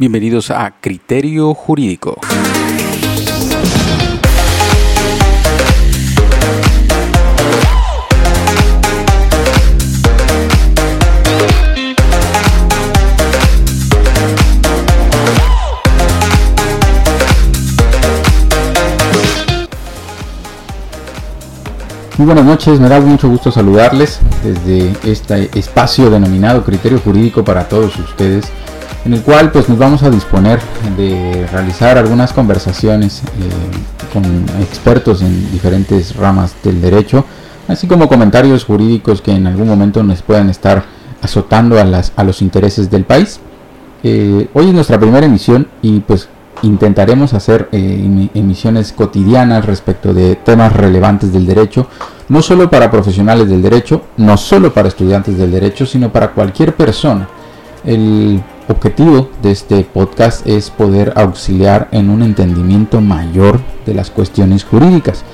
Bienvenidos a Criterio Jurídico. Muy buenas noches, me da mucho gusto saludarles desde este espacio denominado Criterio Jurídico para todos ustedes, en el cual pues nos vamos a disponer de realizar algunas conversaciones eh, con expertos en diferentes ramas del derecho, así como comentarios jurídicos que en algún momento nos puedan estar azotando a, las, a los intereses del país. Eh, hoy es nuestra primera emisión y pues intentaremos hacer eh, emisiones cotidianas respecto de temas relevantes del derecho, no solo para profesionales del derecho, no solo para estudiantes del derecho, sino para cualquier persona. El objetivo de este podcast es poder auxiliar en un entendimiento mayor de las cuestiones jurídicas.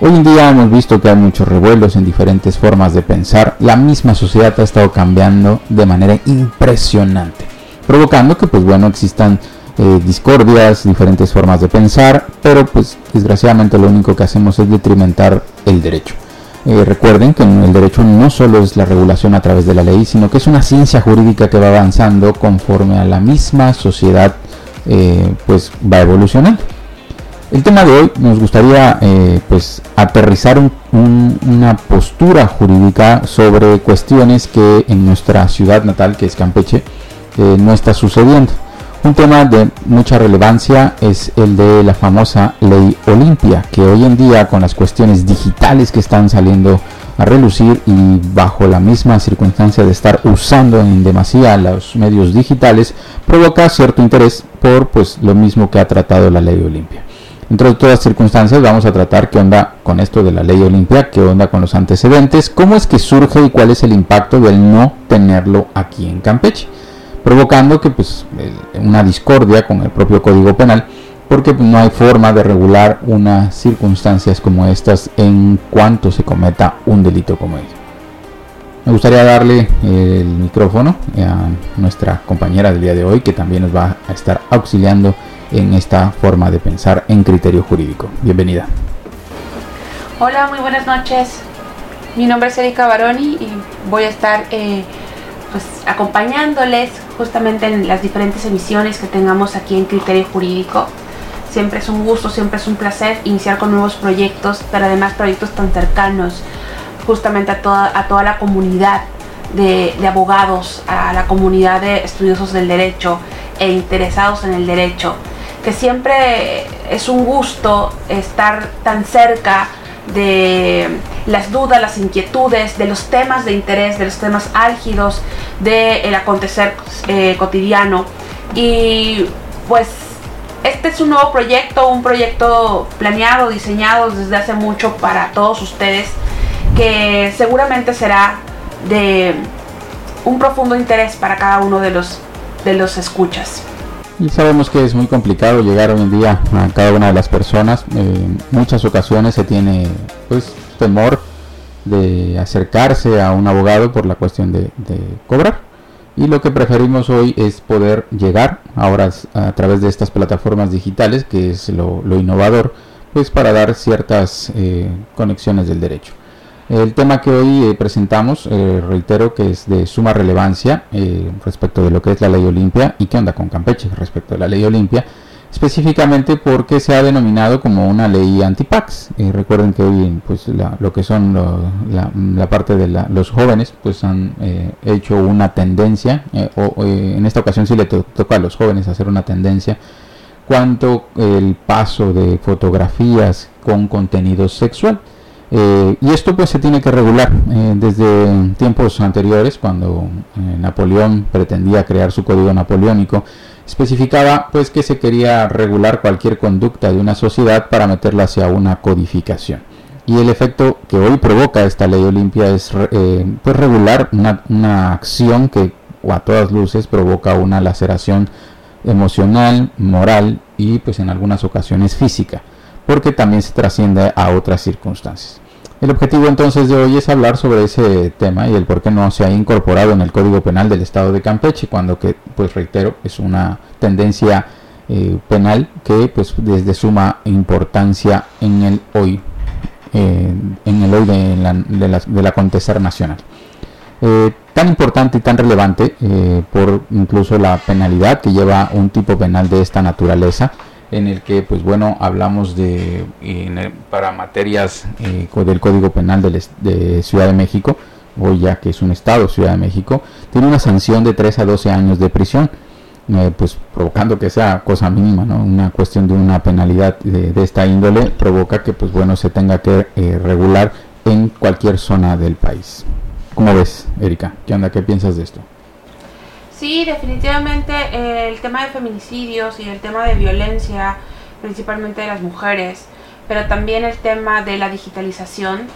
Hoy en día hemos visto que hay muchos revuelos en diferentes formas de pensar. La misma sociedad ha estado cambiando de manera impresionante, provocando que pues bueno existan eh, discordias, diferentes formas de pensar, pero pues desgraciadamente lo único que hacemos es detrimentar el derecho. Eh, recuerden que el derecho no solo es la regulación a través de la ley, sino que es una ciencia jurídica que va avanzando conforme a la misma sociedad eh, pues va evolucionando. El tema de hoy nos gustaría pues aterrizar una postura jurídica sobre cuestiones que en nuestra ciudad natal, que es Campeche, no está sucediendo. Un tema de mucha relevancia es el de la famosa ley Olimpia, que hoy en día con las cuestiones digitales que están saliendo a relucir y bajo la misma circunstancia de estar usando en demasía los medios digitales, provoca cierto interés por pues lo mismo que ha tratado la ley Olimpia. Entre todas circunstancias vamos a tratar qué onda con esto de la ley Olimpia, qué onda con los antecedentes, cómo es que surge y cuál es el impacto del no tenerlo aquí en Campeche provocando que pues una discordia con el propio Código Penal porque pues, no hay forma de regular unas circunstancias como estas en cuanto se cometa un delito como ello. Me gustaría darle el micrófono a nuestra compañera del día de hoy que también nos va a estar auxiliando en esta forma de pensar en criterio jurídico. Bienvenida. Hola, muy buenas noches. Mi nombre es Erika Baroni y voy a estar eh, pues acompañándoles justamente en las diferentes emisiones que tengamos aquí en Criterio Jurídico. Siempre es un gusto, siempre es un placer iniciar con nuevos proyectos, pero además proyectos tan cercanos justamente a toda, a toda la comunidad de, de abogados, a la comunidad de estudiosos del derecho e interesados en el derecho, que siempre es un gusto estar tan cerca de las dudas, las inquietudes, de los temas de interés, de los temas álgidos del acontecer eh, cotidiano. Y pues este es un nuevo proyecto, un proyecto planeado, diseñado desde hace mucho para todos ustedes, que seguramente será de un profundo interés para cada uno de los, de los escuchas. Y sabemos que es muy complicado llegar hoy en día a cada una de las personas. En muchas ocasiones se tiene pues temor de acercarse a un abogado por la cuestión de, cobrar. Y lo que preferimos hoy es poder llegar ahora a través de estas plataformas digitales, que es lo, innovador, pues para dar ciertas eh, conexiones del derecho. El tema que hoy eh, presentamos, eh, reitero que es de suma relevancia respecto de lo que es la ley Olimpia y qué onda con Campeche respecto a la ley Olimpia, específicamente porque se ha denominado como una ley antipax. recuerden que hoy pues, lo que son la, parte de los jóvenes pues han hecho una tendencia, o, en esta ocasión sí le toca a los jóvenes hacer una tendencia cuanto el paso de fotografías con contenido sexual. Eh, y esto pues se tiene que regular eh, desde tiempos anteriores cuando eh, Napoleón pretendía crear su código napoleónico especificaba pues que se quería regular cualquier conducta de una sociedad para meterla hacia una codificación y el efecto que hoy provoca esta ley Olimpia es pues regular una, una acción que a todas luces provoca una laceración emocional, moral y pues en algunas ocasiones física porque también se trasciende a otras circunstancias. El objetivo entonces de hoy es hablar sobre ese tema y el por qué no se ha incorporado en el Código Penal del Estado de Campeche, cuando que, pues reitero, es una tendencia eh, penal que pues desde suma importancia en el hoy, eh, en el hoy de la, de del acontecer nacional. Eh, tan importante y tan relevante por incluso la penalidad que lleva un tipo penal de esta naturaleza en el que pues bueno hablamos de para materias del Código Penal de, de Ciudad de México hoy ya que es un estado Ciudad de México tiene una sanción de 3 a 12 años de prisión eh, pues provocando que sea cosa mínima, ¿no? Una cuestión de una penalidad de, esta índole provoca que, pues bueno, se tenga que eh, regular en cualquier zona del país. ¿Cómo ves, Erika? ¿Qué onda? ¿Qué piensas de esto? Sí, definitivamente eh, el tema de feminicidios y el tema de violencia, principalmente de las mujeres, pero también el tema de la digitalización,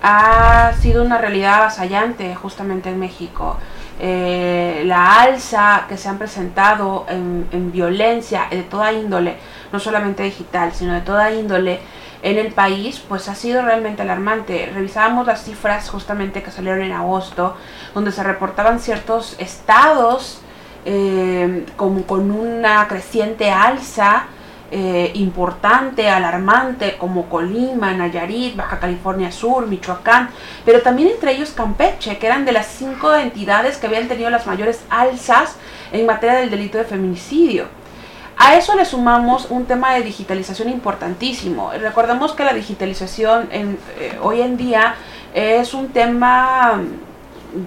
ha sido una realidad avasallante justamente en México. Eh, la alza que se han presentado en, violencia de toda índole, no solamente digital, sino de toda índole en el país, pues ha sido realmente alarmante. Revisábamos las cifras justamente que salieron en agosto, donde se reportaban ciertos estados eh, como con una creciente alza eh, importante, alarmante, como Colima, Nayarit, Baja California Sur, Michoacán, pero también entre ellos Campeche, que eran de las cinco entidades que habían tenido las mayores alzas en materia del delito de feminicidio. A eso le sumamos un tema de digitalización importantísimo. Recordemos que la digitalización eh, hoy en día es un tema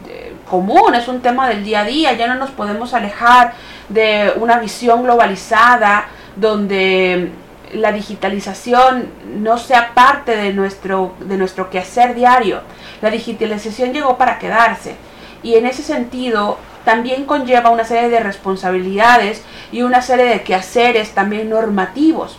eh, común, es un tema del día a día, ya no nos podemos alejar de una visión globalizada, donde la digitalización no sea parte de nuestro, de nuestro quehacer diario. La digitalización llegó para quedarse y en ese sentido también conlleva una serie de responsabilidades y una serie de quehaceres también normativos.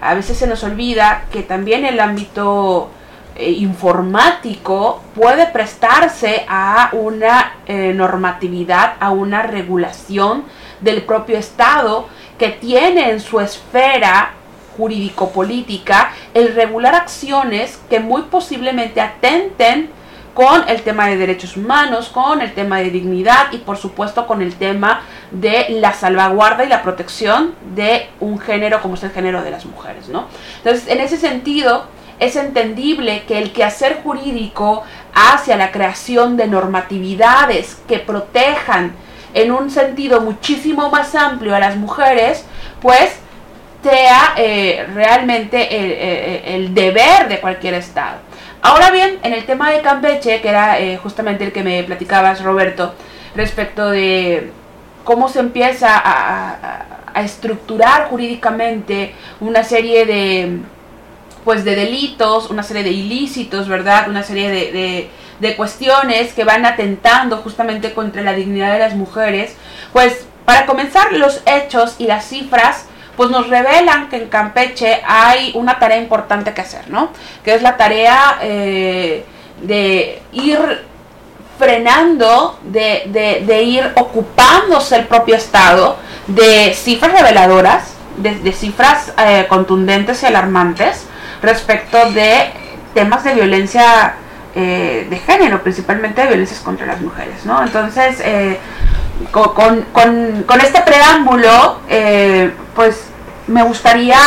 A veces se nos olvida que también el ámbito eh, informático puede prestarse a una eh, normatividad, a una regulación del propio Estado que tiene en su esfera jurídico-política el regular acciones que muy posiblemente atenten con el tema de derechos humanos, con el tema de dignidad y por supuesto con el tema de la salvaguarda y la protección de un género como es el género de las mujeres, ¿no? Entonces, en ese sentido, es entendible que el quehacer jurídico hacia la creación de normatividades que protejan en un sentido muchísimo más amplio a las mujeres, pues sea eh, realmente el, deber de cualquier Estado. Ahora bien, en el tema de Campeche, que era eh, justamente el que me platicabas, Roberto, respecto de cómo se empieza a, estructurar jurídicamente una serie de pues de delitos, una serie de ilícitos, ¿verdad? Una serie de de cuestiones que van atentando justamente contra la dignidad de las mujeres, pues para comenzar los hechos y las cifras pues nos revelan que en Campeche hay una tarea importante que hacer, ¿no? Que es la tarea eh, de ir frenando, de, ir ocupándose el propio Estado de cifras reveladoras, de, cifras eh, contundentes y alarmantes respecto de temas de violencia eh, de género, principalmente de violencias contra las mujeres, ¿no? Entonces, eh, con, con, este preámbulo, pues me gustaría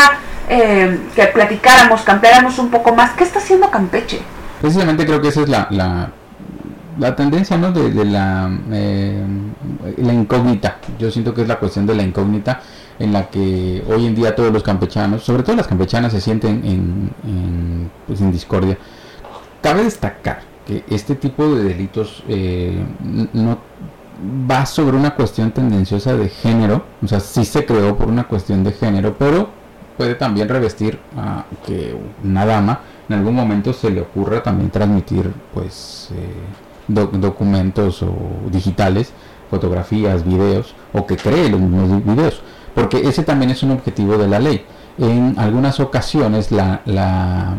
que platicáramos, campeáramos un poco más. ¿Qué está haciendo Campeche? Precisamente creo que esa es la, la, tendencia, ¿no? De, la, la incógnita. Yo siento que es la cuestión de la incógnita en la que hoy en día todos los campechanos, sobre todo las campechanas, se sienten en, en, pues en discordia Cabe destacar que este tipo de delitos eh, no va sobre una cuestión tendenciosa de género, o sea, sí se creó por una cuestión de género, pero puede también revestir a que una dama en algún momento se le ocurra también transmitir pues eh, documentos o digitales, fotografías, videos, o que cree los mismos videos, porque ese también es un objetivo de la ley en algunas ocasiones la, la,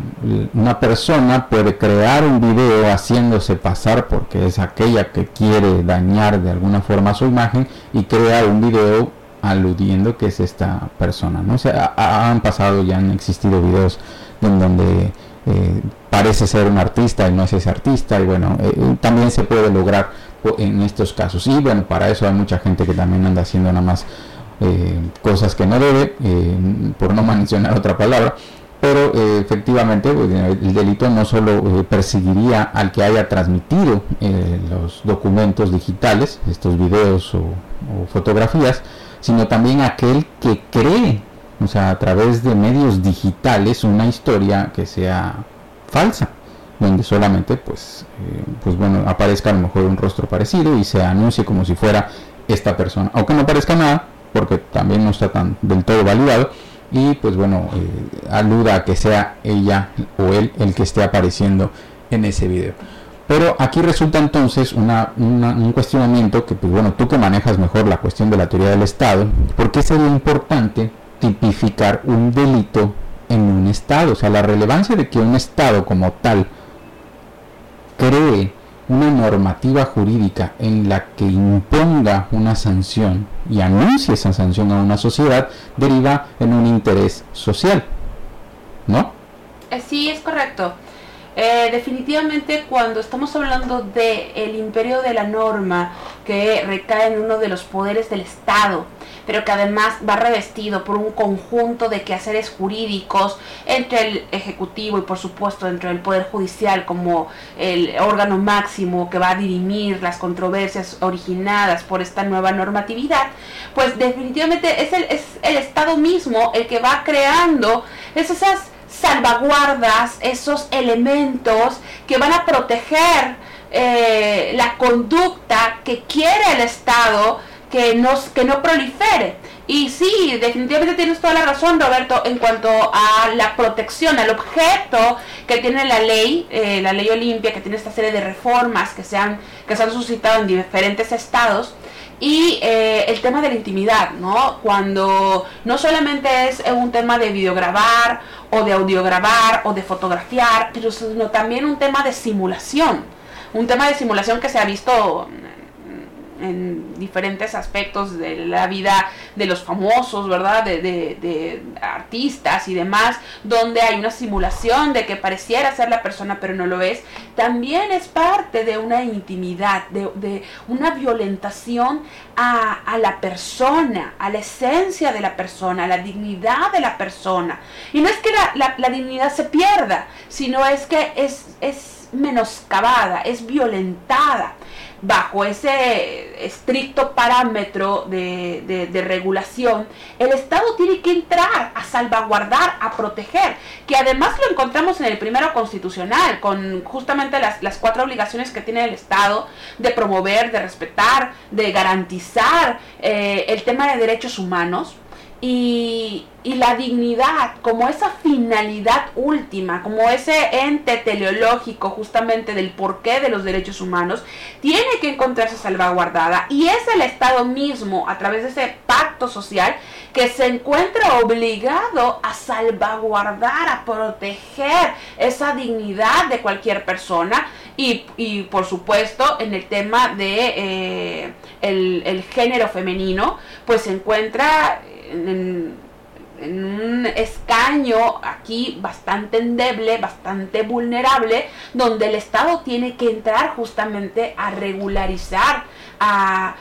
una persona puede crear un video haciéndose pasar porque es aquella que quiere dañar de alguna forma su imagen y crea un video aludiendo que es esta persona, ¿no? O sea, han pasado, ya han existido videos en donde eh, parece ser un artista y no es ese artista y bueno, eh, también se puede lograr en estos casos. Y bueno, para eso hay mucha gente que también anda haciendo nada más eh, cosas que no debe, por no mencionar otra palabra. Pero efectivamente pues, el delito no solo perseguiría al que haya transmitido los documentos digitales, estos videos o, fotografías, sino también aquel que cree, o sea, a través de medios digitales, una historia que sea falsa, donde solamente, pues, eh, pues bueno, aparezca a lo mejor un rostro parecido y se anuncie como si fuera esta persona, aunque no parezca nada, porque también no está tan del todo validado, y pues bueno, eh, aluda a que sea ella o él el que esté apareciendo en ese video. Pero aquí resulta entonces un cuestionamiento que, pues bueno, tú que manejas mejor la cuestión de la teoría del Estado, ¿por qué sería importante tipificar un delito en un Estado? O sea, la relevancia de que un Estado como tal cree una normativa jurídica en la que imponga una sanción y anuncie esa sanción a una sociedad deriva en un interés social, ¿no? Eh, sí, es correcto. Eh, definitivamente cuando estamos hablando del el imperio de la norma que recae en uno de los poderes del Estado, pero que además va revestido por un conjunto de quehaceres jurídicos entre el Ejecutivo y por supuesto entre el Poder Judicial como el órgano máximo que va a dirimir las controversias originadas por esta nueva normatividad, pues definitivamente es el, es el Estado mismo el que va creando esas salvaguardas, esos elementos que van a proteger eh, la conducta que quiere el Estado que no, que no prolifere. Y sí, definitivamente tienes toda la razón, Roberto, en cuanto a la protección, al objeto que tiene la ley, eh, la ley Olimpia, que tiene esta serie de reformas que se han, que se han suscitado en diferentes estados. Y eh, el tema de la intimidad, ¿no? Cuando no solamente es un tema de videograbar o de audiograbar o de fotografiar, sino también un tema de simulación. Un tema de simulación que se ha visto en diferentes aspectos de la vida de los famosos, ¿verdad? De, de, artistas y demás, donde hay una simulación de que pareciera ser la persona pero no lo es, también es parte de una intimidad, de, una violentación a, a, la persona, a la esencia de la persona, a la dignidad de la persona. Y no es que la, la, dignidad se pierda, sino es que es, es menoscabada, es violentada bajo ese estricto parámetro de, regulación, el Estado tiene que entrar a salvaguardar, a proteger, que además lo encontramos en el primero constitucional, con justamente las, cuatro obligaciones que tiene el Estado de promover, de respetar, de garantizar eh, el tema de derechos humanos y, la dignidad como esa finalidad última, como ese ente teleológico justamente del porqué de los derechos humanos, tiene que encontrarse salvaguardada. Y es el Estado mismo a través de ese pacto social que se encuentra obligado a salvaguardar, a proteger esa dignidad de cualquier persona. Y, por supuesto en el tema de eh, el género femenino pues se encuentra en, un escaño aquí bastante endeble, bastante vulnerable, donde el Estado tiene que entrar justamente a regularizar, a,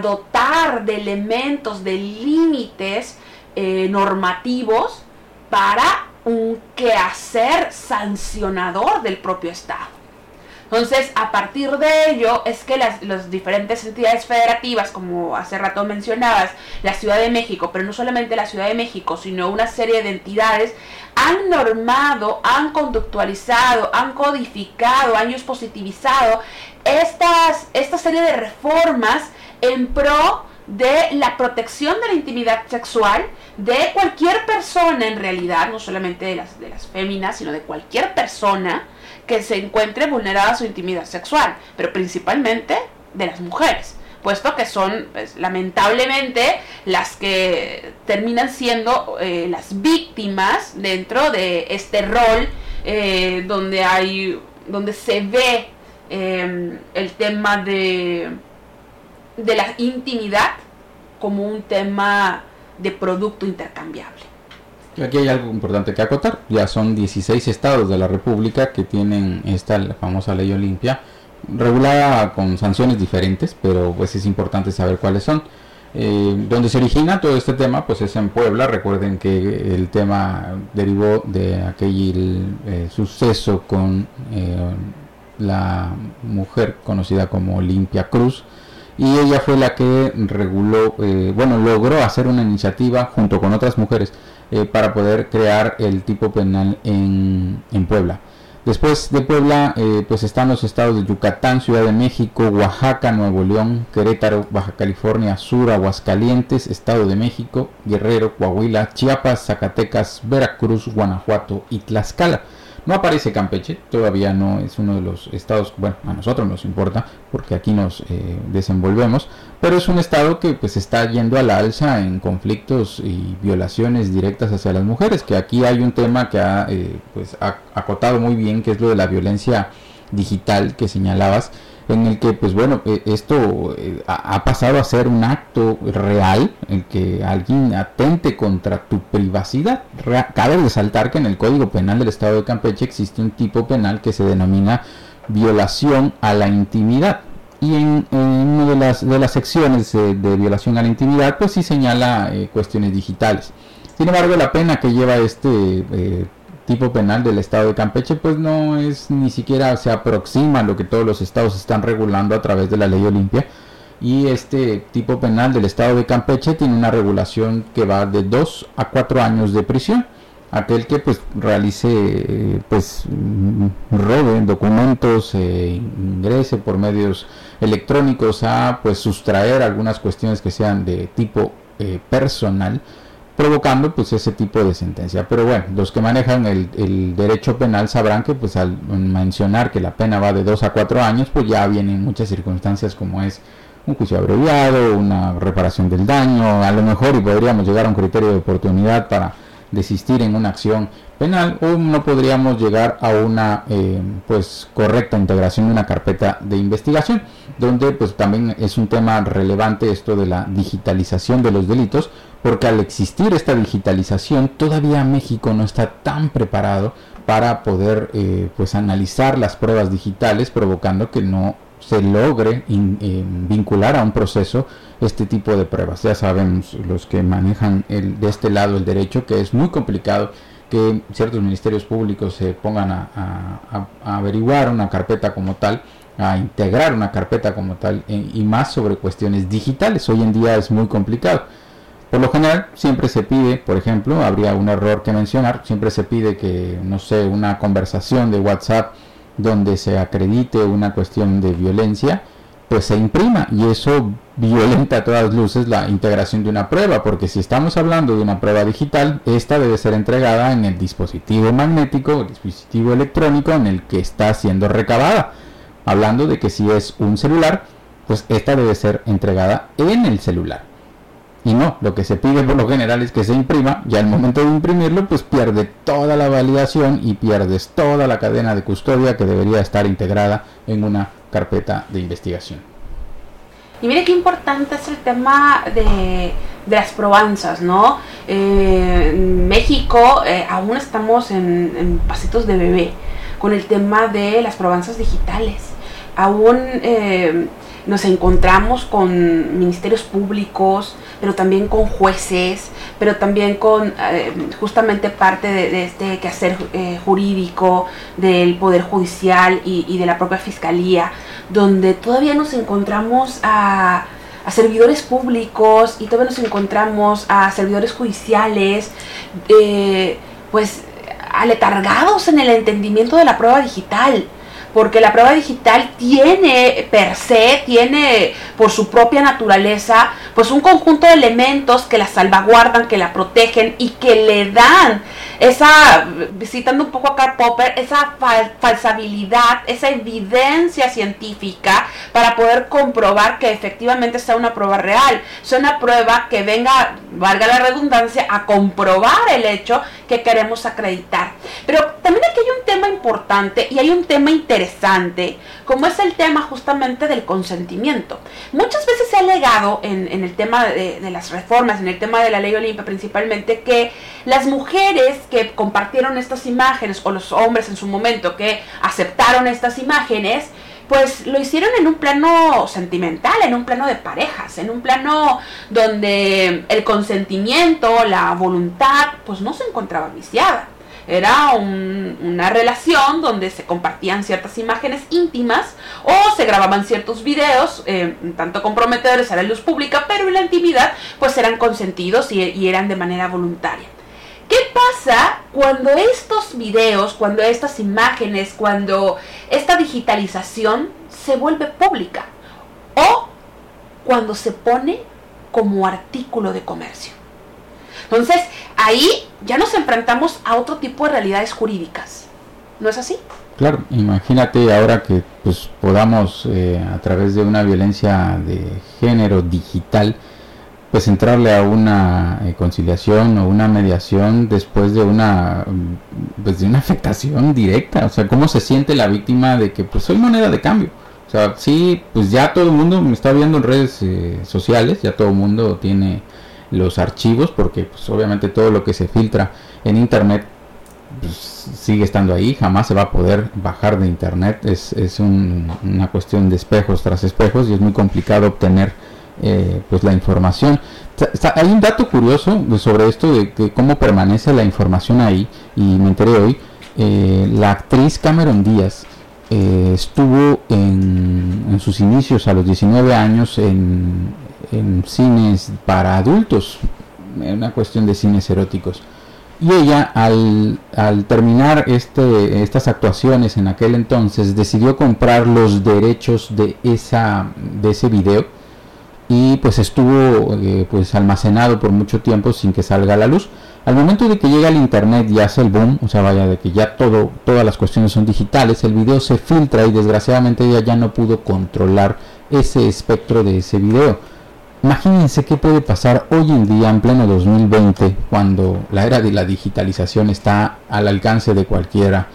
dotar de elementos, de límites eh, normativos para un quehacer sancionador del propio Estado. Entonces, a partir de ello es que las, diferentes entidades federativas, como hace rato mencionabas, la Ciudad de México, pero no solamente la Ciudad de México, sino una serie de entidades, han normado, han conductualizado, han codificado, han positivizado estas, esta serie de reformas en pro de la protección de la intimidad sexual de cualquier persona en realidad, no solamente de las, de las féminas, sino de cualquier persona, que se encuentre vulnerada su intimidad sexual, pero principalmente de las mujeres, puesto que son pues, lamentablemente las que terminan siendo eh, las víctimas dentro de este rol eh, donde hay, donde se ve em, el tema de, de la intimidad como un tema de producto intercambiable. Aquí hay algo importante que acotar. Ya son 16 estados de la República que tienen esta famosa ley Olimpia, regulada con sanciones diferentes, pero pues es importante saber cuáles son. Eh, donde se origina todo este tema, pues es en Puebla. Recuerden que el tema derivó de aquel eh, suceso con eh, la mujer conocida como Olimpia Cruz. Y ella fue la que reguló, bueno, logró hacer una iniciativa junto con otras mujeres para poder crear el tipo penal en, en Puebla. Después de Puebla, eh, pues están los estados de Yucatán, Ciudad de México, Oaxaca, Nuevo León, Querétaro, Baja California Sur, Aguascalientes, Estado de México, Guerrero, Coahuila, Chiapas, Zacatecas, Veracruz, Guanajuato y Tlaxcala. No aparece Campeche, todavía no es uno de los estados, bueno, a nosotros nos importa porque aquí nos eh, desenvolvemos, pero es un estado que pues está yendo a la alza en conflictos y violaciones directas hacia las mujeres, que aquí hay un tema que ha eh, pues acotado muy bien, que es lo de la violencia digital que señalabas, en el que, pues bueno, eh, esto eh, ha pasado a ser un acto real, en que alguien atente contra tu privacidad. Cabe resaltar que en el Código Penal del Estado de Campeche existe un tipo penal que se denomina violación a la intimidad. Y en, una de las, de las secciones de violación a la intimidad, pues sí señala eh, cuestiones digitales. Sin embargo, la pena que lleva este tipo penal del estado de Campeche pues no es ni siquiera se aproxima a lo que todos los estados están regulando a través de la ley Olimpia. Y este tipo penal del estado de Campeche tiene una regulación que va de 2 a 4 años de prisión. Aquel que pues realice eh, pues mm, robe documentos eh, ingrese por medios electrónicos a pues sustraer algunas cuestiones que sean de tipo eh, personal provocando pues ese tipo de sentencia. Pero bueno, los que manejan el, derecho penal sabrán que pues al mencionar que la pena va de 2 a 4 años, pues ya vienen muchas circunstancias como es un juicio abreviado, una reparación del daño, a lo mejor y podríamos llegar a un criterio de oportunidad para desistir en una acción penal o no podríamos llegar a una eh, pues correcta integración de una carpeta de investigación donde pues también es un tema relevante esto de la digitalización de los delitos porque al existir esta digitalización todavía México no está tan preparado para poder eh, pues analizar las pruebas digitales provocando que no se logre eh, vincular a un proceso este tipo de pruebas. Ya sabemos los que manejan el, de este lado el derecho que es muy complicado que ciertos ministerios públicos se pongan a, averiguar una carpeta como tal a integrar una carpeta como tal y más sobre cuestiones digitales. Hoy en día es muy complicado por lo general, siempre se pide, por ejemplo, habría un error que mencionar, siempre se pide que, no sé, una conversación de WhatsApp donde se acredite una cuestión de violencia, pues se imprima y eso violenta a todas luces la integración de una prueba, porque si estamos hablando de una prueba digital, esta debe ser entregada en el dispositivo magnético, el dispositivo electrónico en el que está siendo recabada. Hablando de que si es un celular, pues esta debe ser entregada en el celular. Y no, lo que se pide por lo general es que se imprima y al momento de imprimirlo pues pierde toda la validación y pierdes toda la cadena de custodia que debería estar integrada en una carpeta de investigación. Y mire qué importante es el tema de, las probanzas, ¿no? Eh, en México eh, aún estamos en, pasitos de bebé con el tema de las probanzas digitales. Aún eh, nos encontramos con ministerios públicos, pero también con jueces, pero también con eh, justamente parte de, este quehacer eh, jurídico del Poder Judicial y, de la propia Fiscalía, donde todavía nos encontramos a, servidores públicos y todavía nos encontramos a servidores judiciales, eh, pues aletargados en el entendimiento de la prueba digital porque la prueba digital tiene per se, tiene por su propia naturaleza, pues un conjunto de elementos que la salvaguardan, que la protegen y que le dan esa, citando un poco a Karl Popper, esa falsabilidad, esa evidencia científica para poder comprobar que efectivamente sea una prueba real, sea una prueba que venga, valga la redundancia, a comprobar el hecho que queremos acreditar. Pero también aquí hay un tema importante y hay un tema interesante, como es el tema justamente del consentimiento. Muchas veces se ha alegado en, el tema de, de, las reformas, en el tema de la ley Olimpia principalmente, que las mujeres que compartieron estas imágenes, o los hombres en su momento que aceptaron estas imágenes, pues lo hicieron en un plano sentimental, en un plano de parejas, en un plano donde el consentimiento, la voluntad, pues no se encontraba viciada. Era una relación donde se compartían ciertas imágenes íntimas o se grababan ciertos videos, eh, tanto comprometedores a la luz pública, pero en la intimidad pues eran consentidos y eran de manera voluntaria. ¿Qué pasa cuando estos videos, cuando estas imágenes, cuando esta digitalización se vuelve pública o cuando se pone como artículo de comercio? Entonces, ahí ya nos enfrentamos a otro tipo de realidades jurídicas. ¿No es así? Claro, imagínate ahora que pues podamos eh, a través de una violencia de género digital pues entrarle a una eh, conciliación o una mediación después de una mm, pues de una afectación directa o sea cómo se siente la víctima de que pues soy moneda de cambio o sea sí pues ya todo el mundo me está viendo en redes eh, sociales ya todo el mundo tiene los archivos porque pues obviamente todo lo que se filtra en internet pues, sigue estando ahí jamás se va a poder bajar de internet es, es una cuestión de espejos tras espejos y es muy complicado obtener eh, pues la información. hay un dato curioso sobre esto de, cómo permanece la información ahí y me enteré hoy. Eh, la actriz Cameron Díaz eh, estuvo en, sus inicios a los 19 años en, cines para adultos, una cuestión de cines eróticos. Y ella al, al, terminar este, estas actuaciones en aquel entonces decidió comprar los derechos de, esa, de ese video y pues estuvo eh, pues almacenado por mucho tiempo sin que salga a la luz. Al momento de que llega el internet y hace el boom, o sea, vaya de que ya todo, todas las cuestiones son digitales, el video se filtra y desgraciadamente ella ya no pudo controlar ese espectro de ese video. Imagínense qué puede pasar hoy en día en pleno 2020 cuando la era de la digitalización está al alcance de cualquiera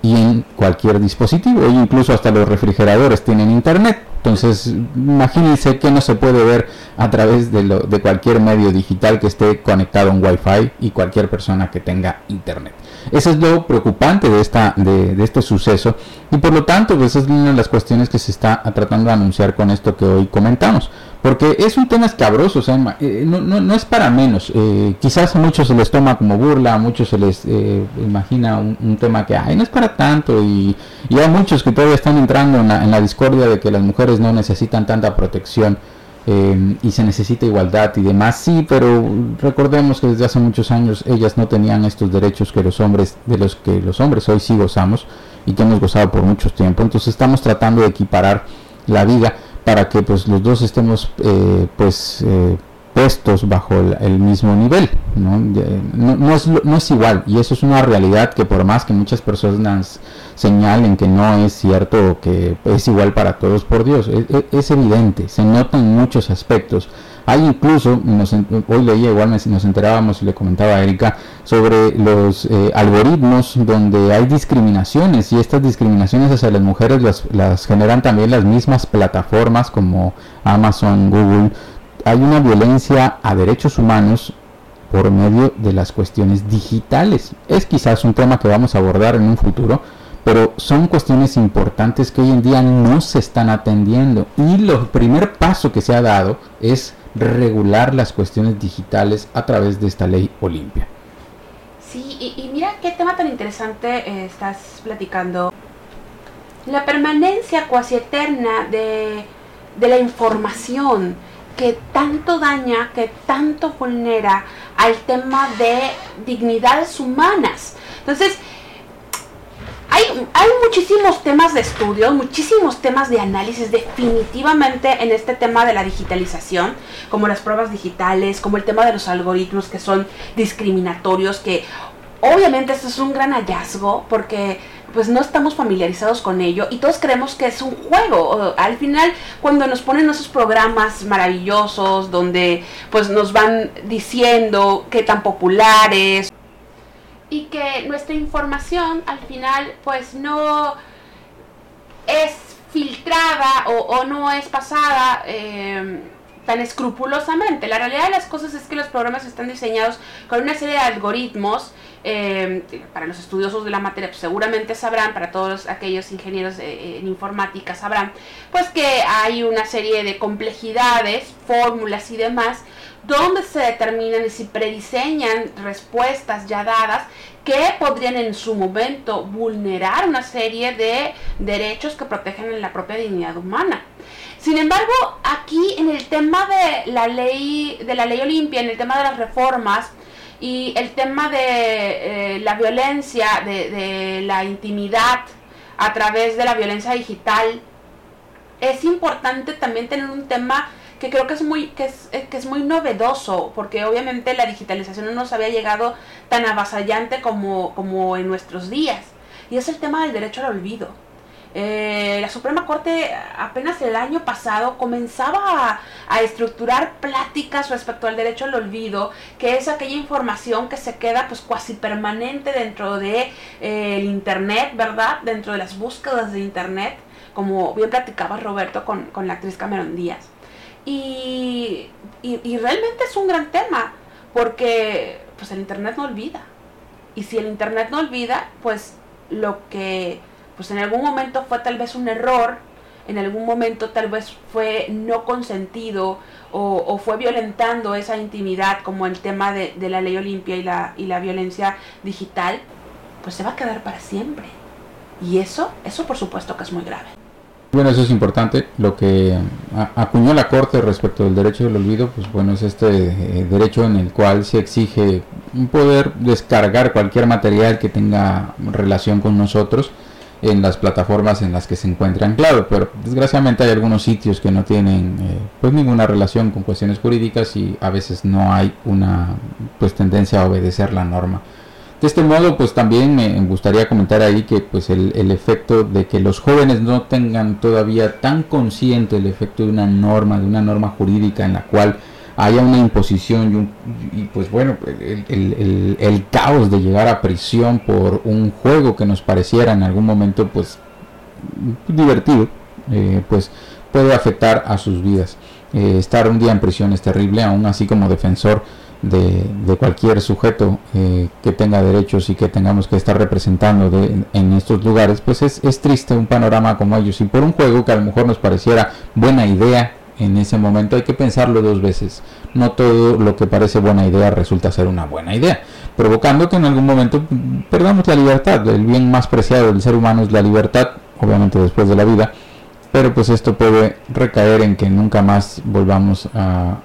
y en cualquier dispositivo, e incluso hasta los refrigeradores tienen internet. Entonces, imagínense que no se puede ver a través de, lo, de cualquier medio digital que esté conectado a un Wi-Fi y cualquier persona que tenga internet. Eso es lo preocupante de, esta, de, este suceso y por lo tanto, pues es una de las cuestiones que se está tratando de anunciar con esto que hoy comentamos. Porque es un tema escabroso, o eh, no, no, es para menos. Eh, quizás a muchos se les toma como burla, a muchos se les eh, imagina un, tema que, ay, no es para tanto. Y, hay muchos que todavía están entrando en la, discordia de que las mujeres no necesitan tanta protección y se necesita igualdad y demás. Sí, pero recordemos que desde hace muchos años ellas no tenían estos derechos que los hombres, de los que los hombres hoy sí gozamos y que hemos gozado por mucho tiempo. Entonces estamos tratando de equiparar la vida para que pues los dos estemos eh, pues eh, puestos bajo el, mismo nivel ¿no? No, es, no es igual y eso es una realidad que por más que muchas personas señalen que no es cierto que es igual para todos por Dios es, evidente se nota en muchos aspectos hay incluso, hoy leía igual nos enterábamos y le comentaba a Erika sobre los eh, algoritmos donde hay discriminaciones y estas discriminaciones hacia las mujeres las, las generan también las mismas plataformas como Amazon, Google. Hay una violencia a derechos humanos por medio de las cuestiones digitales. Es quizás un tema que vamos a abordar en un futuro, pero son cuestiones importantes que hoy en día no se están atendiendo. Y el primer paso que se ha dado es regular las cuestiones digitales a través de esta ley Olimpia. Sí, y, mira qué tema tan interesante eh, estás platicando. La permanencia cuasi eterna de, de la información que tanto daña, que tanto vulnera al tema de dignidades humanas. Entonces, hay, muchísimos temas de estudio, muchísimos temas de análisis definitivamente en este tema de la digitalización, como las pruebas digitales, como el tema de los algoritmos que son discriminatorios, que obviamente esto es un gran hallazgo porque pues no estamos familiarizados con ello y todos creemos que es un juego. Al final, cuando nos ponen esos programas maravillosos donde pues nos van diciendo qué tan populares, y que nuestra información al final pues no es filtrada o, no es pasada eh, tan escrupulosamente. La realidad de las cosas es que los programas están diseñados con una serie de algoritmos. Eh, para los estudiosos de la materia pues seguramente sabrán, para todos aquellos ingenieros en informática sabrán, pues que hay una serie de complejidades, fórmulas y demás donde se determinan y se prediseñan respuestas ya dadas que podrían en su momento vulnerar una serie de derechos que protegen la propia dignidad humana. Sin embargo, aquí en el tema de la ley de la ley Olimpia, en el tema de las reformas y el tema de eh, la violencia, de, de la intimidad a través de la violencia digital, es importante también tener un tema que creo que es muy que es, eh, que es muy novedoso porque obviamente la digitalización no nos había llegado tan avasallante como, como en nuestros días. Y es el tema del derecho al olvido eh, la Suprema Corte apenas el año pasado comenzaba a, estructurar pláticas respecto al derecho al olvido, que es aquella información que se queda pues cuasi permanente dentro de eh, internet, ¿verdad? Dentro de las búsquedas de internet, como bien platicaba Roberto con, con la actriz Cameron Díaz. Y, realmente es un gran tema, porque pues el Internet no olvida. Y si el Internet no olvida, pues lo que pues en algún momento fue tal vez un error, en algún momento tal vez fue no consentido o, fue violentando esa intimidad como el tema de, la ley Olimpia y la, y la violencia digital, pues se va a quedar para siempre. Y eso, eso por supuesto que es muy grave. Bueno, eso es importante. Lo que acuñó la Corte respecto del derecho del olvido, pues bueno, es este eh, derecho en el cual se exige poder descargar cualquier material que tenga relación con nosotros en las plataformas en las que se encuentra anclado, pero desgraciadamente hay algunos sitios que no tienen eh, pues ninguna relación con cuestiones jurídicas y a veces no hay una pues tendencia a obedecer la norma. De este modo, pues también me gustaría comentar ahí que pues el, el, efecto de que los jóvenes no tengan todavía tan consciente el efecto de una norma, de una norma jurídica en la cual haya una imposición y, pues bueno, el, caos de llegar a prisión por un juego que nos pareciera en algún momento pues divertido, eh, pues puede afectar a sus vidas. Eh, estar un día en prisión es terrible, aún así como defensor de, cualquier sujeto eh, que tenga derechos y que tengamos que estar representando en estos lugares, pues es, es triste un panorama como ellos. Y por un juego que a lo mejor nos pareciera buena idea en ese momento, hay que pensarlo dos veces. No todo lo que parece buena idea resulta ser una buena idea, provocando que en algún momento perdamos la libertad. El bien más preciado del ser humano es la libertad, obviamente después de la vida pero pues esto puede recaer en que nunca más volvamos a,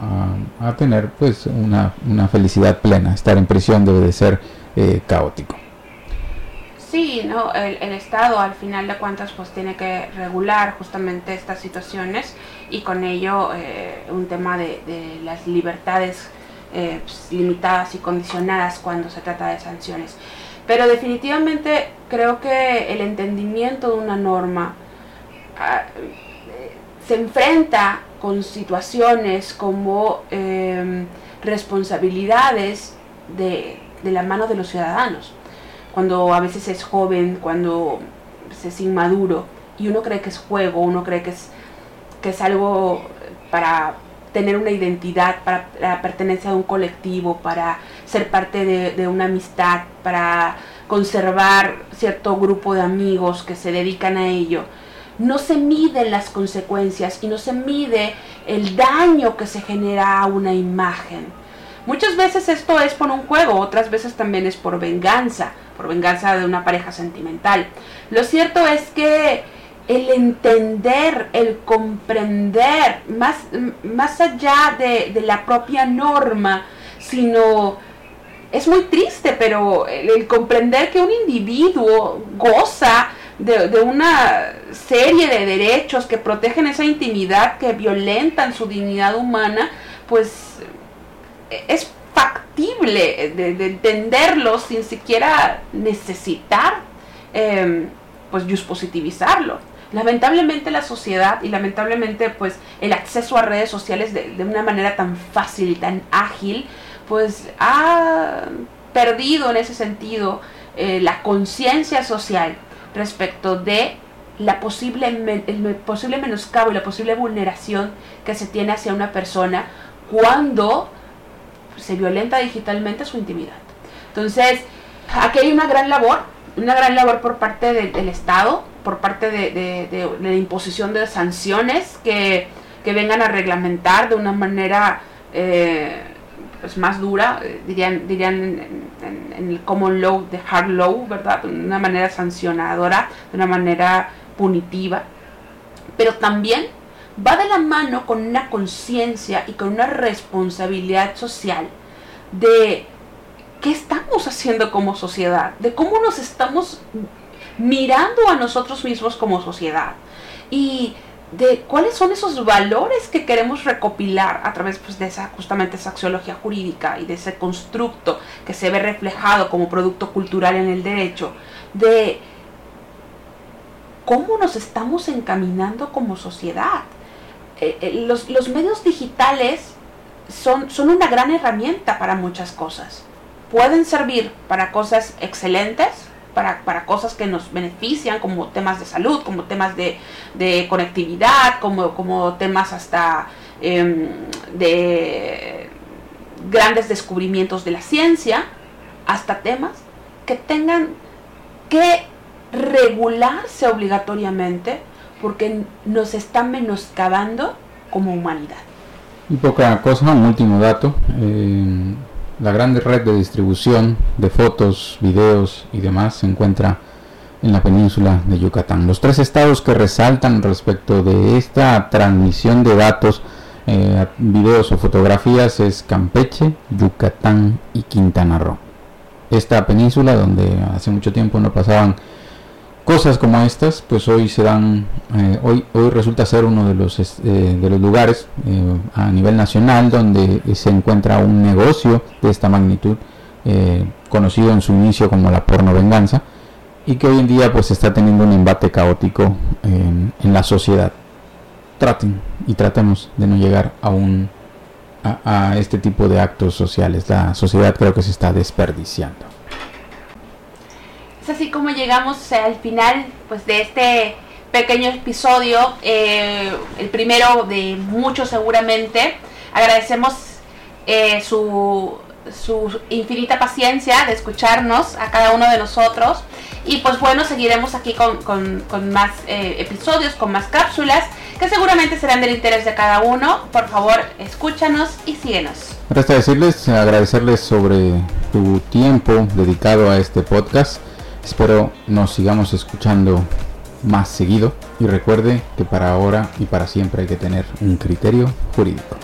tener pues una, felicidad plena. Estar en prisión debe de ser eh, caótico. Sí, no, el, Estado al final de cuentas pues tiene que regular justamente estas situaciones y con ello eh, un tema de, las libertades eh, pues, limitadas y condicionadas cuando se trata de sanciones. Pero definitivamente creo que el entendimiento de una norma se enfrenta con situaciones como em, responsabilidades de, la mano de los ciudadanos. Cuando a veces es joven, cuando es inmaduro y uno cree que es juego, uno cree que es, que es algo para tener una identidad, para la pertenencia a un colectivo, para ser parte de, de una amistad, para conservar cierto grupo de amigos que se dedican a ello no se miden las consecuencias y no se mide el daño que se genera a una imagen. Muchas veces esto es por un juego, otras veces también es por venganza, por venganza de una pareja sentimental. Lo cierto es que el entender, el comprender, más, más allá de, de la propia norma, sino es muy triste, pero el, comprender que un individuo goza de, una serie de derechos que protegen esa intimidad, que violentan su dignidad humana, pues es factible de, entenderlo sin siquiera necesitar eh, pues positivizarlo. Lamentablemente la sociedad y lamentablemente pues el acceso a redes sociales de, una manera tan fácil tan ágil pues ha perdido en ese sentido eh, la conciencia social respecto de la posible, el posible menoscabo y la posible vulneración que se tiene hacia una persona cuando se violenta digitalmente su intimidad. Entonces, aquí hay una gran labor, una gran labor por parte del Estado, por parte de, la imposición de sanciones que, vengan a reglamentar de una manera eh, pues más dura, eh, dirían, dirían en, en, el common law de hard law, ¿verdad? De una manera sancionadora, de una manera punitiva. Pero también va de la mano con una conciencia y con una responsabilidad social de qué estamos haciendo como sociedad, de cómo nos estamos mirando a nosotros mismos como sociedad y de cuáles son esos valores que queremos recopilar a través pues, de esa justamente esa axiología jurídica y de ese constructo que se ve reflejado como producto cultural en el derecho, de cómo nos estamos encaminando como sociedad. Eh, eh, los, los, medios digitales son, son una gran herramienta para muchas cosas. Pueden servir para cosas excelentes, para, para, cosas que nos benefician, como temas de salud, como temas de, de conectividad, como, como temas hasta em, de grandes descubrimientos de la ciencia, hasta temas que tengan que regularse obligatoriamente porque nos está menoscabando como humanidad. Y poca cosa, un último dato. la grande red de distribución de fotos, videos y demás se encuentra en la península de Yucatán. Los tres estados que resaltan respecto de esta transmisión de datos, eh, videos o fotografías es Campeche, Yucatán y Quintana Roo. Esta península donde hace mucho tiempo no pasaban cosas como estas pues hoy se dan eh, hoy hoy resulta ser uno de los eh, de los lugares eh, a nivel nacional donde se encuentra un negocio de esta magnitud conocido en su inicio como la porno venganza y que hoy en día pues está teniendo un embate caótico en, la sociedad. Traten y tratemos de no llegar a un a este tipo de actos sociales. La sociedad creo que se está desperdiciando así como llegamos al final pues, de este pequeño episodio, eh, el primero de muchos seguramente. Agradecemos eh, su, su infinita paciencia de escucharnos a cada uno de nosotros. Y pues bueno, seguiremos aquí con, más eh, episodios, con más cápsulas, que seguramente serán del interés de cada uno. Por favor, escúchanos y síguenos. Resta decirles, agradecerles sobre tu tiempo dedicado a este podcast. Espero nos sigamos escuchando más seguido y recuerde que para ahora y para siempre hay que tener un criterio jurídico.